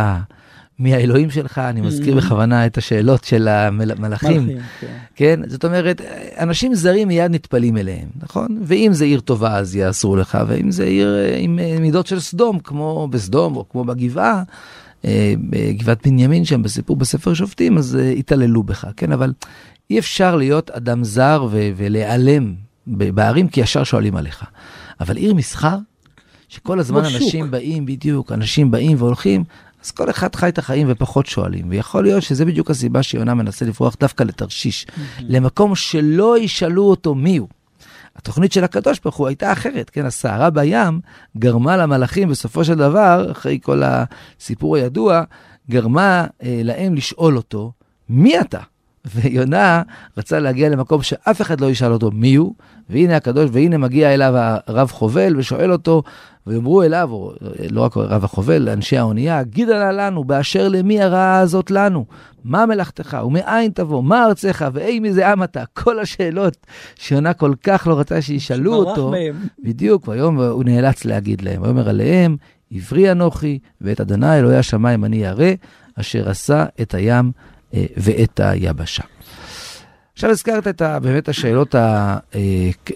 מי האלוהים שלך, אני מזכיר mm-hmm. בכוונה את השאלות של המלאכים. כן. כן, זאת אומרת, אנשים זרים מיד נטפלים אליהם, נכון? ואם זה עיר טובה אז יעשו לך, ואם זה עיר אה, עם אה, מידות של סדום, כמו בסדום או כמו בגבעה, אה, בגבעת בנימין שם בסיפור בספר שופטים, אז התעללו בך, כן? אבל אי אפשר להיות אדם זר ו- ולהיעלם בערים, כי ישר שואלים עליך. אבל עיר מסחר, שכל הזמן אנשים שוק. באים, בדיוק, אנשים באים והולכים, אז כל אחד חי את החיים ופחות שואלים. ויכול להיות שזה בדיוק הסיבה שיונה מנסה לברוח דווקא לתרשיש, mm-hmm. למקום שלא ישאלו אותו מי הוא. התוכנית של הקדוש ברוך הוא הייתה אחרת, כן? הסערה בים גרמה למלאכים בסופו של דבר, אחרי כל הסיפור הידוע, גרמה אה, להם לשאול אותו, מי אתה? ויונה רצה להגיע למקום שאף אחד לא ישאל אותו מי הוא, והנה הקדוש, והנה מגיע אליו הרב חובל ושואל אותו, ויאמרו אליו, או לא רק רב החובל, אנשי האונייה, גידה לנו באשר למי הרעה הזאת לנו, מה מלאכתך? ומאין תבוא, מה ארצך? ואי מי זה עם אתה, כל השאלות שיונה כל כך לא רצה שישאלו אותו, מהם. בדיוק, והיום הוא נאלץ להגיד להם, ויאמר עליהם, עברי אנוכי ואת אדוני אלוהי השמיים אני ירא, אשר עשה את הים ואת היבשה. עכשיו הזכרת את ה, באמת השאלות ה, אה,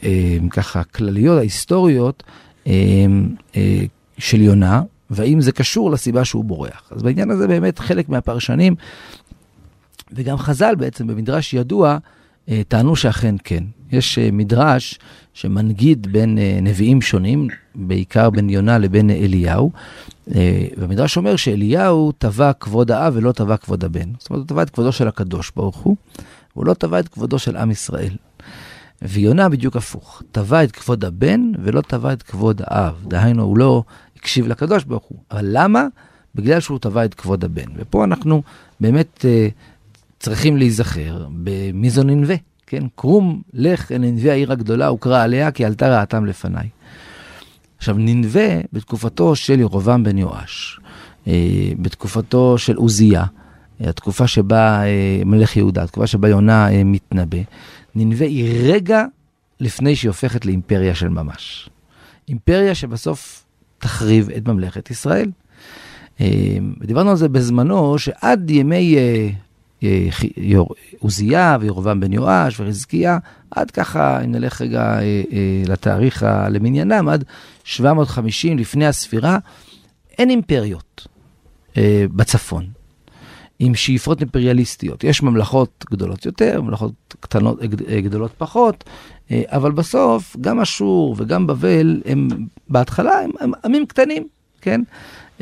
אה, ככה כלליות, ההיסטוריות של יונה, והאם זה קשור לסיבה שהוא בורח. אז בעניין הזה באמת חלק מהפרשנים, וגם חז"ל בעצם במדרש ידוע, טענו שאכן כן. יש מדרש שמנגיד בין נביאים שונים, בעיקר בין יונה לבין אליהו, אה, והמדרש אומר שאליהו תבע כבוד האב ולא תבע כבוד הבן. זאת אומרת, הוא תבע את כבודו של הקדוש ברוך הוא, והוא לא תבע את כבודו של עם ישראל. ויונה בדיוק הפוך, תבע את כבוד הבן ולא תבע את כבוד האב. דהיינו, הוא לא הקשיב לקדוש ברוך הוא. אבל למה? בגלל שהוא תבע את כבוד הבן. ופה אנחנו באמת צריכים להיזכר במי זו ננבה. כן? קרום לך אל ננבי העיר הגדולה וקרא עליה כי עלתה רעתם לפניי. עכשיו, ננבה בתקופתו של ירובעם בן יואש, אה, בתקופתו של עוזיה, התקופה שבה אה, מלך יהודה, התקופה שבה יונה אה, מתנבא, ננבה היא רגע לפני שהיא הופכת לאימפריה של ממש. אימפריה שבסוף תחריב את ממלכת ישראל. אה, ודיברנו על זה בזמנו, שעד ימי אה, אה, עוזיה וירובעם בן יואש וחזקיה, עד ככה, אם נלך רגע לתאריך למניינם, עד 750 לפני הספירה, אין אימפריות בצפון. עם שאיפות אימפריאליסטיות. יש ממלכות גדולות יותר, ממלכות קטנות, גדולות פחות, אבל בסוף גם אשור וגם בבל הם בהתחלה הם, הם עמים קטנים, כן?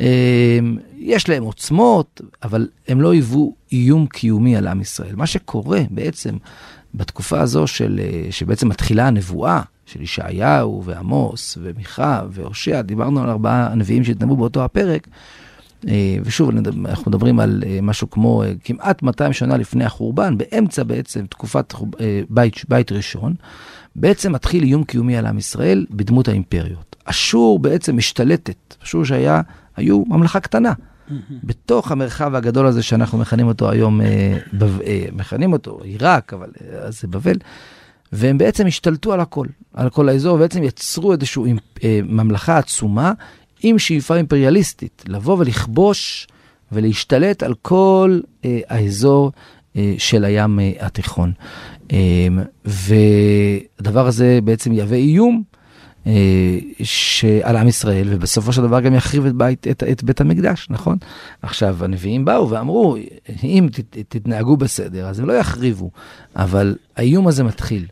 אמ, יש להם עוצמות, אבל הם לא היוו איום קיומי על עם ישראל. מה שקורה בעצם בתקופה הזו של, אה, שבעצם מתחילה הנבואה של ישעיהו ועמוס ומיכה והושע, דיברנו על ארבעה הנביאים שהתנבאו באותו הפרק, אה, ושוב, אנחנו מדברים על אה, משהו כמו כמעט 200 שנה לפני החורבן, באמצע בעצם תקופת בית, בית ראשון, בעצם מתחיל איום קיומי על עם ישראל בדמות האימפריות. אשור בעצם משתלטת, אשור שהיה היו ממלכה קטנה. בתוך המרחב הגדול הזה שאנחנו מכנים אותו היום, אה, אה, מכנים אותו עיראק, אבל אה, זה בבל, והם בעצם השתלטו על הכל, על כל האזור, ובעצם יצרו איזושהי ממלכה עצומה עם שאיפה אימפריאליסטית, לבוא ולכבוש ולהשתלט על כל האזור של הים התיכון. והדבר הזה בעצם יהווה איום שעל עם ישראל, ובסופו של דבר גם יחריב את בית, את, את בית המקדש, נכון? עכשיו, הנביאים באו ואמרו, אם ת, תתנהגו בסדר, אז הם לא יחריבו, אבל האיום הזה מתחיל.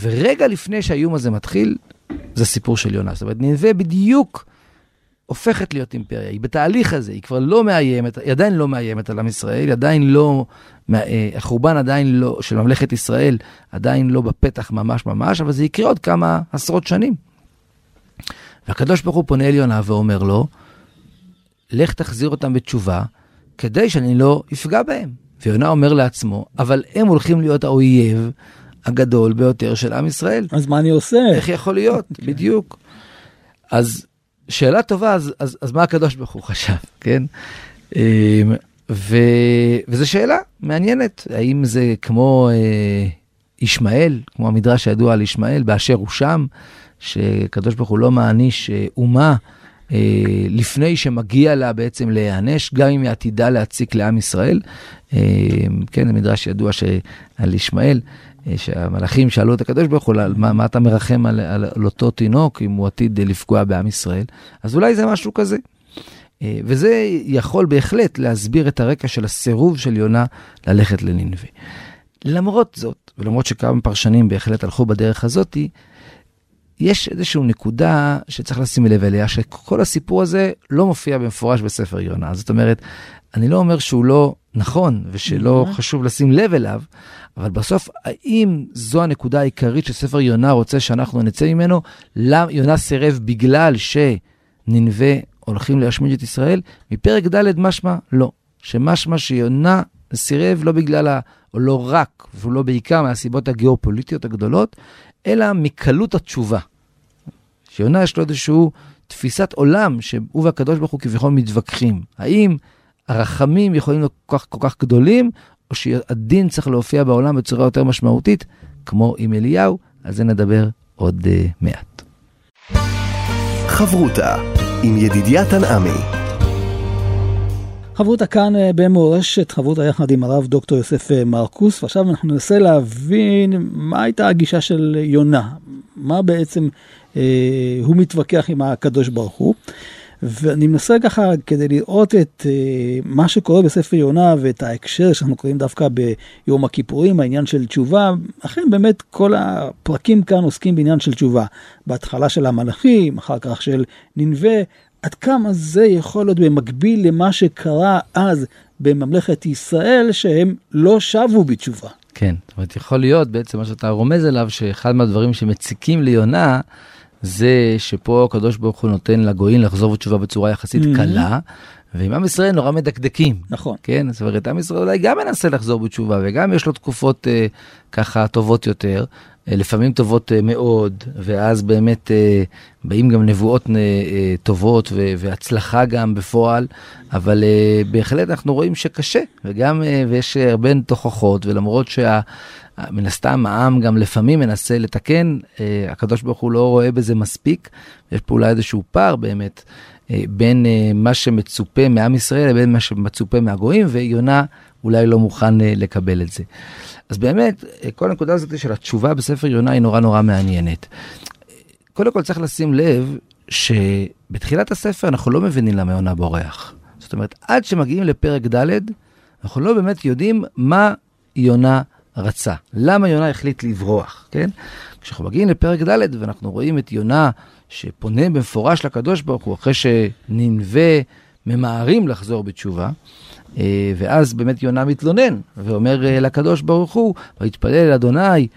ורגע לפני שהאיום הזה מתחיל, זה סיפור של יונה. זאת אומרת, ננבה בדיוק הופכת להיות אימפריה. היא בתהליך הזה, היא כבר לא מאיימת, היא עדיין לא מאיימת על עם ישראל, היא עדיין לא, אה, החורבן עדיין לא, של ממלכת ישראל, עדיין לא בפתח ממש ממש, אבל זה יקרה עוד כמה עשרות שנים. והקדוש ברוך הוא פונה אל יונה ואומר לו, לך תחזיר אותם בתשובה, כדי שאני לא אפגע בהם. ויונה אומר לעצמו, אבל הם הולכים להיות האויב הגדול ביותר של עם ישראל. אז מה אני עושה? איך יכול להיות? Okay. אוקיי. בדיוק. אז שאלה טובה, אז, אז, אז מה הקדוש ברוך הוא חשב, כן? אמ, ו, וזו שאלה מעניינת, האם זה כמו אה, ישמעאל, כמו המדרש הידוע על ישמעאל, באשר הוא שם, שקדוש ברוך הוא לא מעניש אה, אומה אה, לפני שמגיע לה בעצם להיענש, גם אם היא עתידה להציק לעם ישראל. אה, כן, המדרש ידוע שעל ישמעאל, שהמלאכים שאלו את הקדוש ברוך הוא, מה, מה אתה מרחם על, על, על אותו תינוק אם הוא עתיד לפגוע בעם ישראל? אז אולי זה משהו כזה. אה, וזה יכול בהחלט להסביר את הרקע של הסירוב של יונה ללכת לנינווה. למרות זאת, ולמרות שכמה פרשנים בהחלט הלכו בדרך הזאתי, יש איזושהי נקודה שצריך לשים לב אליה, שכל הסיפור הזה לא מופיע במפורש בספר יונה. זאת אומרת, אני לא אומר שהוא לא נכון ושלא חשוב לשים לב אליו, אבל בסוף, האם זו הנקודה העיקרית שספר יונה רוצה שאנחנו נצא ממנו? למה יונה סירב בגלל שננבה הולכים להשמיד את ישראל? מפרק ד' משמע לא. שמשמע שיונה סירב לא בגלל, ה, או לא רק, ולא בעיקר מהסיבות הגיאופוליטיות הגדולות, אלא מקלות התשובה. שיונה יש לו איזושהי תפיסת עולם שהוא והקדוש ברוך הוא כביכול מתווכחים. האם הרחמים יכולים להיות כל כך, כל כך גדולים, או שהדין צריך להופיע בעולם בצורה יותר משמעותית, כמו עם אליהו, על זה נדבר עוד uh, מעט. חברותה עם ידידיה תנעמי. חברותה כאן אה, במורשת, חברותה יחד עם הרב דוקטור יוסף אה, מרקוס, ועכשיו אנחנו ננסה להבין מה הייתה הגישה של יונה, מה בעצם אה, הוא מתווכח עם הקדוש ברוך הוא. ואני מנסה ככה כדי לראות את uh, מה שקורה בספר יונה ואת ההקשר שאנחנו קוראים דווקא ביום הכיפורים, העניין של תשובה. אכן באמת כל הפרקים כאן עוסקים בעניין של תשובה. בהתחלה של המלאכים, אחר כך של ננבה, עד כמה זה יכול להיות במקביל למה שקרה אז בממלכת ישראל, שהם לא שבו בתשובה. כן, זאת אומרת, יכול להיות בעצם מה שאתה רומז אליו, שאחד מהדברים שמציקים ליונה, זה שפה הקדוש ברוך הוא נותן לגויים לחזור בתשובה בצורה יחסית mm-hmm. קלה, ועם עם ישראל נורא מדקדקים. נכון. כן, זאת אומרת, עם ישראל אולי גם מנסה לחזור בתשובה, וגם יש לו תקופות אה, ככה טובות יותר, לפעמים טובות מאוד, ואז באמת באים גם נבואות טובות והצלחה גם בפועל, אבל בהחלט אנחנו רואים שקשה, וגם, ויש הרבה תוכחות, ולמרות שה... מן הסתם העם גם לפעמים מנסה לתקן, הקדוש ברוך הוא לא רואה בזה מספיק, יש פה אולי איזשהו פער באמת בין מה שמצופה מעם ישראל לבין מה שמצופה מהגויים, ויונה אולי לא מוכן לקבל את זה. אז באמת, כל הנקודה הזאת של התשובה בספר יונה היא נורא נורא מעניינת. קודם כל צריך לשים לב שבתחילת הספר אנחנו לא מבינים למה יונה בורח. זאת אומרת, עד שמגיעים לפרק ד', אנחנו לא באמת יודעים מה יונה רצה. למה יונה החליט לברוח, כן? כשאנחנו מגיעים לפרק ד' ואנחנו רואים את יונה שפונה במפורש לקדוש ברוך הוא אחרי שננבה ממהרים לחזור בתשובה, אה, ואז באמת יונה מתלונן ואומר אה, לקדוש ברוך הוא, ויתפלל אל אדוני,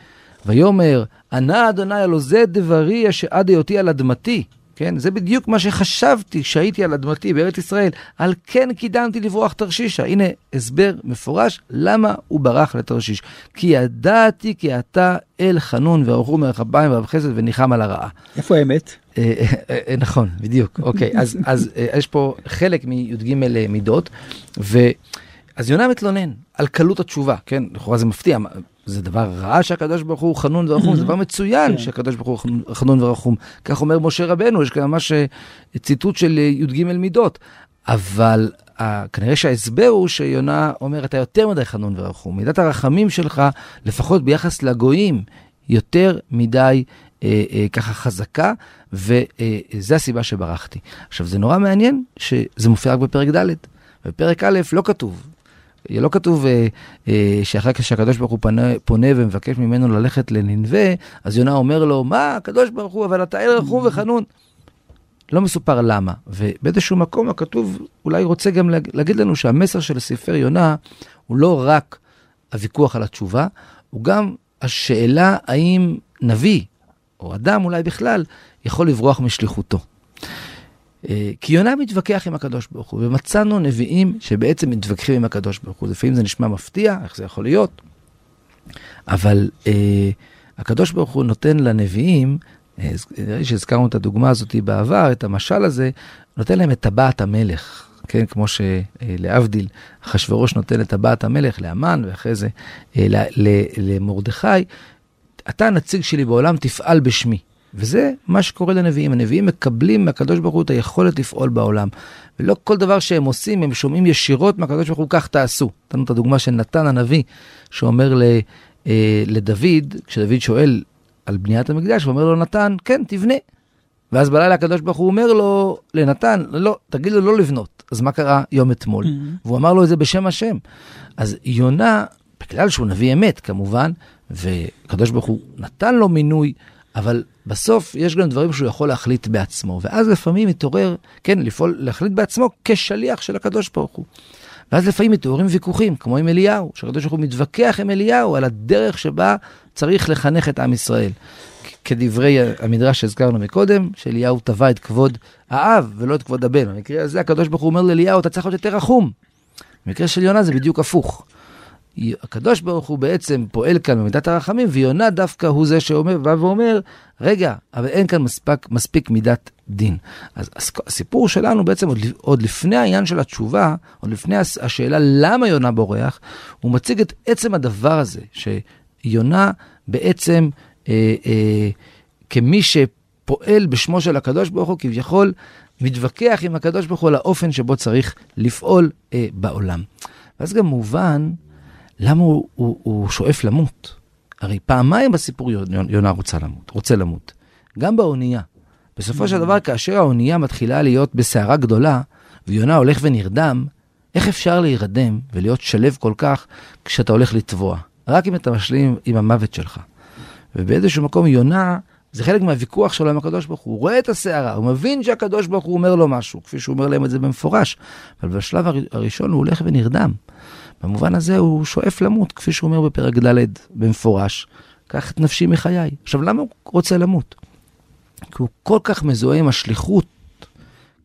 ויאמר, ענה אדוני הלא זה דברי אשר עד היותי על אדמתי. כן, זה בדיוק מה שחשבתי שהייתי על אדמתי בארץ ישראל, על כן קידמתי לברוח תרשישה. הנה הסבר מפורש למה הוא ברח לתרשיש. כי ידעתי כי אתה אל חנון וערכו מרחביים ורב חסד וניחם על הרעה. איפה האמת? אה, אה, נכון, בדיוק. אוקיי, אז, אז אה, יש פה חלק מי"ג מידות, ואז יונה מתלונן על קלות התשובה, כן? לכאורה זה מפתיע, זה דבר רע שהקדוש ברוך הוא חנון ורחום, זה דבר מצוין כן. שהקדוש ברוך הוא חנון ורחום. כך אומר משה רבנו, יש כאן ממש ציטוט של י"ג מידות. אבל כנראה שההסבר הוא שיונה אומר, אתה יותר מדי חנון ורחום. מידת הרחמים שלך, לפחות ביחס לגויים, יותר מדי אה, אה, ככה חזקה, וזה הסיבה שברחתי. עכשיו, זה נורא מעניין שזה מופיע רק בפרק ד'. בפרק א' לא כתוב. לא כתוב אה, אה, שאחר כך שהקדוש ברוך הוא פונה, פונה ומבקש ממנו ללכת לננבה, אז יונה אומר לו, מה, הקדוש ברוך הוא, אבל אתה אל רחום וחנון. לא מסופר למה, ובאיזשהו מקום הכתוב אולי רוצה גם להגיד לנו שהמסר של ספר יונה הוא לא רק הוויכוח על התשובה, הוא גם השאלה האם נביא, או אדם אולי בכלל, יכול לברוח משליחותו. אה, כי יונה מתווכח עם הקדוש ברוך הוא, ומצאנו נביאים שבעצם מתווכחים עם הקדוש ברוך הוא. לפעמים זה נשמע מפתיע, איך זה יכול להיות? אבל אה, הקדוש ברוך הוא נותן לנביאים, אה, נראה לי שהזכרנו את הדוגמה הזאת בעבר, את המשל הזה, נותן להם את טבעת המלך. כן, כמו שלהבדיל, אחשוורוש נותן את טבעת המלך לאמן, ואחרי זה אה, למרדכי, אתה הנציג שלי בעולם, תפעל בשמי. וזה מה שקורה לנביאים. הנביאים מקבלים מהקדוש ברוך הוא את היכולת לפעול בעולם. ולא כל דבר שהם עושים, הם שומעים ישירות מהקדוש ברוך הוא, כך תעשו. נתנו את הדוגמה של נתן הנביא, שאומר ל, אה, לדוד, כשדוד שואל על בניית המקדש, הוא אומר לו, נתן, כן, תבנה. ואז בלילה הקדוש ברוך הוא אומר לו, לנתן, לא, תגיד לו לא לבנות. אז מה קרה יום אתמול? Mm-hmm. והוא אמר לו את זה בשם השם. אז יונה, בגלל שהוא נביא אמת כמובן, והקדוש ברוך הוא נתן לו מינוי, אבל בסוף יש גם דברים שהוא יכול להחליט בעצמו, ואז לפעמים מתעורר, כן, לפעול, להחליט בעצמו כשליח של הקדוש ברוך הוא. ואז לפעמים מתעוררים ויכוחים, כמו עם אליהו, שהקדוש ברוך הוא מתווכח עם אליהו על הדרך שבה צריך לחנך את עם ישראל. כדברי המדרש שהזכרנו מקודם, שאליהו תבע את כבוד האב ולא את כבוד הבן. במקרה הזה הקדוש ברוך הוא אומר לאליהו, אתה צריך להיות יותר רחום. במקרה של יונה זה בדיוק הפוך. הקדוש ברוך הוא בעצם פועל כאן במידת הרחמים, ויונה דווקא הוא זה שאומר, בא ואומר, רגע, אבל אין כאן מספיק, מספיק מידת דין. אז הסיפור שלנו בעצם עוד, עוד לפני העניין של התשובה, עוד לפני השאלה למה יונה בורח, הוא מציג את עצם הדבר הזה, שיונה בעצם אה, אה, כמי שפועל בשמו של הקדוש ברוך הוא, כביכול מתווכח עם הקדוש ברוך הוא על האופן שבו צריך לפעול אה, בעולם. ואז גם מובן למה הוא, הוא, הוא שואף למות. הרי פעמיים בסיפור יונה רוצה למות, רוצה למות. גם באונייה. בסופו של דבר, כאשר האונייה מתחילה להיות בסערה גדולה, ויונה הולך ונרדם, איך אפשר להירדם ולהיות שלב כל כך כשאתה הולך לטבוע? רק אם אתה משלים עם המוות שלך. ובאיזשהו מקום יונה, זה חלק מהוויכוח שלו עם הקדוש ברוך הוא. הוא רואה את הסערה, הוא מבין שהקדוש ברוך הוא אומר לו משהו, כפי שהוא אומר להם את זה במפורש. אבל בשלב הראשון הוא הולך ונרדם. במובן הזה הוא שואף למות, כפי שהוא אומר בפרק ד' במפורש, קח את נפשי מחיי. עכשיו, למה הוא רוצה למות? כי הוא כל כך מזוהה עם השליחות.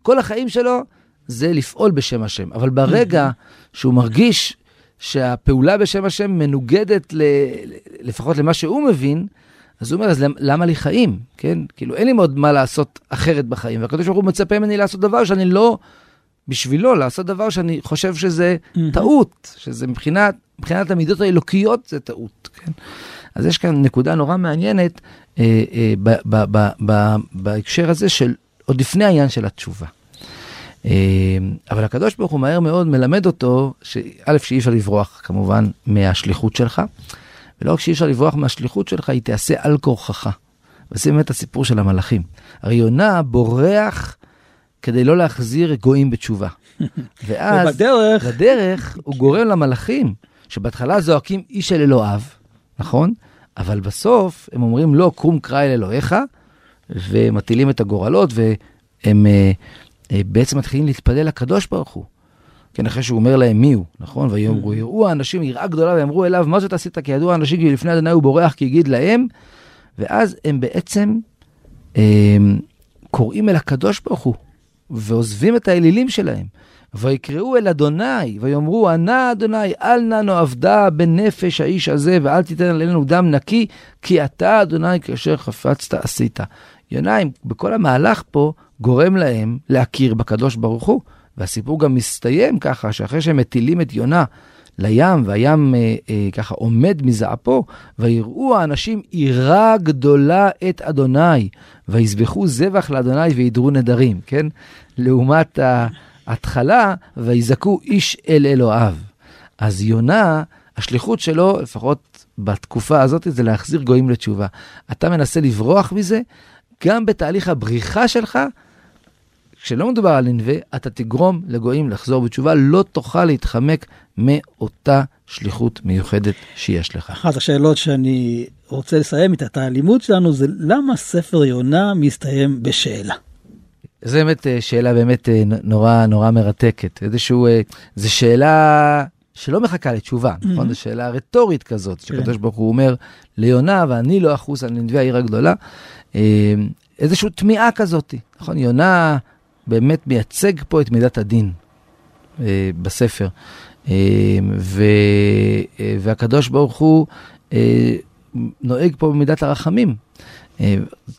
כל החיים שלו זה לפעול בשם השם. אבל ברגע שהוא מרגיש שהפעולה בשם השם מנוגדת ל... לפחות למה שהוא מבין, אז הוא אומר, אז למה לי חיים? כן? כאילו, אין לי מאוד מה לעשות אחרת בחיים. והקדוש ברוך הוא מצפה ממני לעשות דבר שאני לא, בשבילו, לעשות דבר שאני חושב שזה mm-hmm. טעות, שזה מבחינת, מבחינת המידות האלוקיות זה טעות, כן? אז יש כאן נקודה נורא מעניינת אה, אה, ב, ב, ב, ב, בהקשר הזה של, עוד לפני העניין של התשובה. אה, אבל הקדוש ברוך הוא מהר מאוד מלמד אותו, שא', שאי אפשר לברוח כמובן מהשליחות שלך, ולא רק שאי אפשר לברוח מהשליחות שלך, היא תיעשה על כורחך. וזה באמת הסיפור של המלאכים. הרי יונה בורח כדי לא להחזיר גויים בתשובה. ואז, ובדרך, בדרך הוא גורם למלאכים, שבהתחלה זועקים איש אל אלוהיו, נכון? אבל בסוף הם אומרים לא, קום קרא אל אלוהיך, ומטילים את הגורלות, והם אה, אה, בעצם מתחילים להתפלל לקדוש ברוך הוא. כן, אחרי שהוא אומר להם מי הוא, נכון? ויאמרו, mm. יראו האנשים יראה גדולה ואמרו אליו, מה זאת עשית? כי ידעו האנשים כי לפני אדוני הוא בורח כי יגיד להם, ואז הם בעצם אה, קוראים אל הקדוש ברוך הוא, ועוזבים את האלילים שלהם. ויקראו אל אדוני, ויאמרו, ענה אדוני, אל נא נאבדה בנפש האיש הזה, ואל תיתן עלינו דם נקי, כי אתה, אדוני, כאשר חפצת עשית. יוניים, בכל המהלך פה, גורם להם להכיר בקדוש ברוך הוא. והסיפור גם מסתיים ככה, שאחרי שהם מטילים את יונה לים, והים אה, אה, ככה עומד מזעפו, ויראו האנשים עירה גדולה את אדוני, ויזבחו זבח לאדוני וידרו נדרים, כן? לעומת ההתחלה, ויזעקו איש אל אלוהיו. אז יונה, השליחות שלו, לפחות בתקופה הזאת, זה להחזיר גויים לתשובה. אתה מנסה לברוח מזה, גם בתהליך הבריחה שלך, כשלא מדובר על ננבה, אתה תגרום לגויים לחזור בתשובה, לא תוכל להתחמק מאותה שליחות מיוחדת שיש לך. אחת השאלות שאני רוצה לסיים איתה, את הלימוד שלנו, זה למה ספר יונה מסתיים בשאלה? זו באמת אה, שאלה באמת אה, נורא נורא מרתקת. איזשהו, אה, זו שאלה שלא מחכה לתשובה, mm-hmm. נכון? זו שאלה רטורית כזאת, כן. שקדוש ברוך הוא אומר ליונה, ואני לא אחוס על ננבי העיר הגדולה. איזושהי תמיהה כזאת, נכון? יונה באמת מייצג פה את מידת הדין אה, בספר. אה, ו, אה, והקדוש ברוך הוא אה, נוהג פה במידת הרחמים. אה,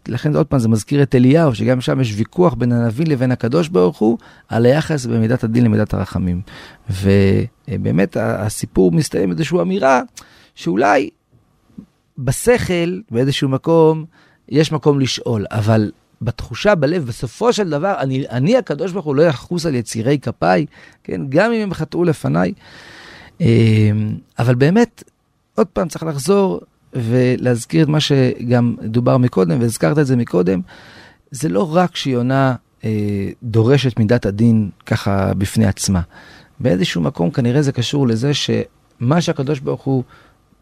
לכן עוד פעם זה מזכיר את אליהו, שגם שם יש ויכוח בין הנביא לבין הקדוש ברוך הוא על היחס בין מידת הדין למידת הרחמים. ובאמת הסיפור מסתיים באיזושהי אמירה שאולי בשכל, באיזשהו מקום, יש מקום לשאול, אבל בתחושה בלב, בסופו של דבר, אני, אני הקדוש ברוך הוא לא יחוס על יצירי כפיי, כן, גם אם הם חטאו לפניי. אמ, אבל באמת, עוד פעם צריך לחזור ולהזכיר את מה שגם דובר מקודם, והזכרת את זה מקודם, זה לא רק שיונה אה, דורשת מידת הדין ככה בפני עצמה. באיזשהו מקום כנראה זה קשור לזה שמה שהקדוש ברוך הוא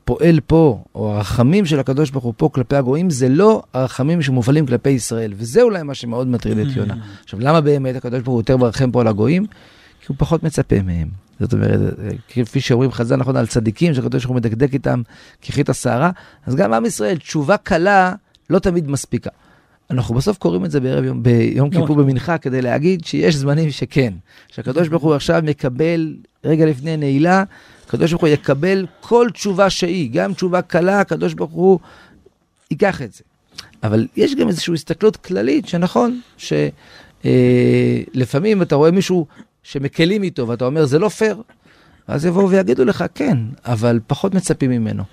פועל פה, או הרחמים של הקדוש ברוך הוא פה כלפי הגויים, זה לא הרחמים שמופעלים כלפי ישראל. וזה אולי מה שמאוד מטריד את יונה. Mm. עכשיו, למה באמת הקדוש ברוך הוא יותר מרחם פה על הגויים? כי הוא פחות מצפה מהם. זאת אומרת, כפי שאומרים חז"ל נכון על צדיקים, שהקדוש ברוך הוא מדקדק איתם כחית השערה, אז גם עם ישראל, תשובה קלה לא תמיד מספיקה. אנחנו בסוף קוראים את זה בערב יום, ביום. כיפור במנחה כדי להגיד שיש זמנים שכן, שהקדוש ברוך הוא עכשיו מקבל רגע לפני נעילה הקדוש ברוך הוא יקבל כל תשובה שהיא, גם תשובה קלה, הקדוש ברוך הוא ייקח את זה. אבל יש גם איזושהי הסתכלות כללית שנכון, שלפעמים אה, אתה רואה מישהו שמקלים איתו ואתה אומר זה לא פייר, אז יבואו ויגידו לך כן, אבל פחות מצפים ממנו.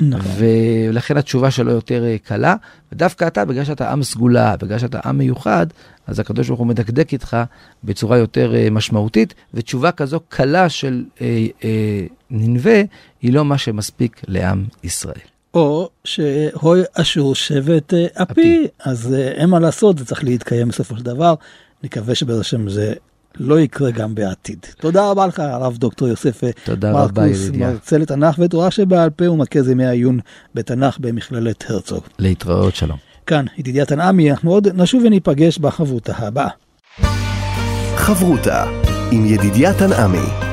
נכון. ולכן התשובה שלו יותר אה, קלה, ודווקא אתה, בגלל שאתה עם סגולה, בגלל שאתה עם מיוחד, אז הקדוש ברוך הוא מדקדק איתך בצורה יותר אה, משמעותית, ותשובה כזו קלה של אה, אה, ננבה, היא לא מה שמספיק לעם ישראל. או שהוי אשור שבט אה, אפי, אז אה, אין מה לעשות, זה צריך להתקיים בסופו של דבר. נקווה שבעזרת השם זה לא יקרה גם בעתיד. תודה רבה לך, הרב דוקטור יוסף אה, תודה מרקוס. מרצה לתנ"ך ותורה שבעל פה ומרכז ימי העיון בתנ"ך במכללת הרצוג. להתראות, שלום. כאן, ידידיה תנעמי, אנחנו עוד נשוב וניפגש בחברותה הבאה. חברותה עם ידידיה תנעמי.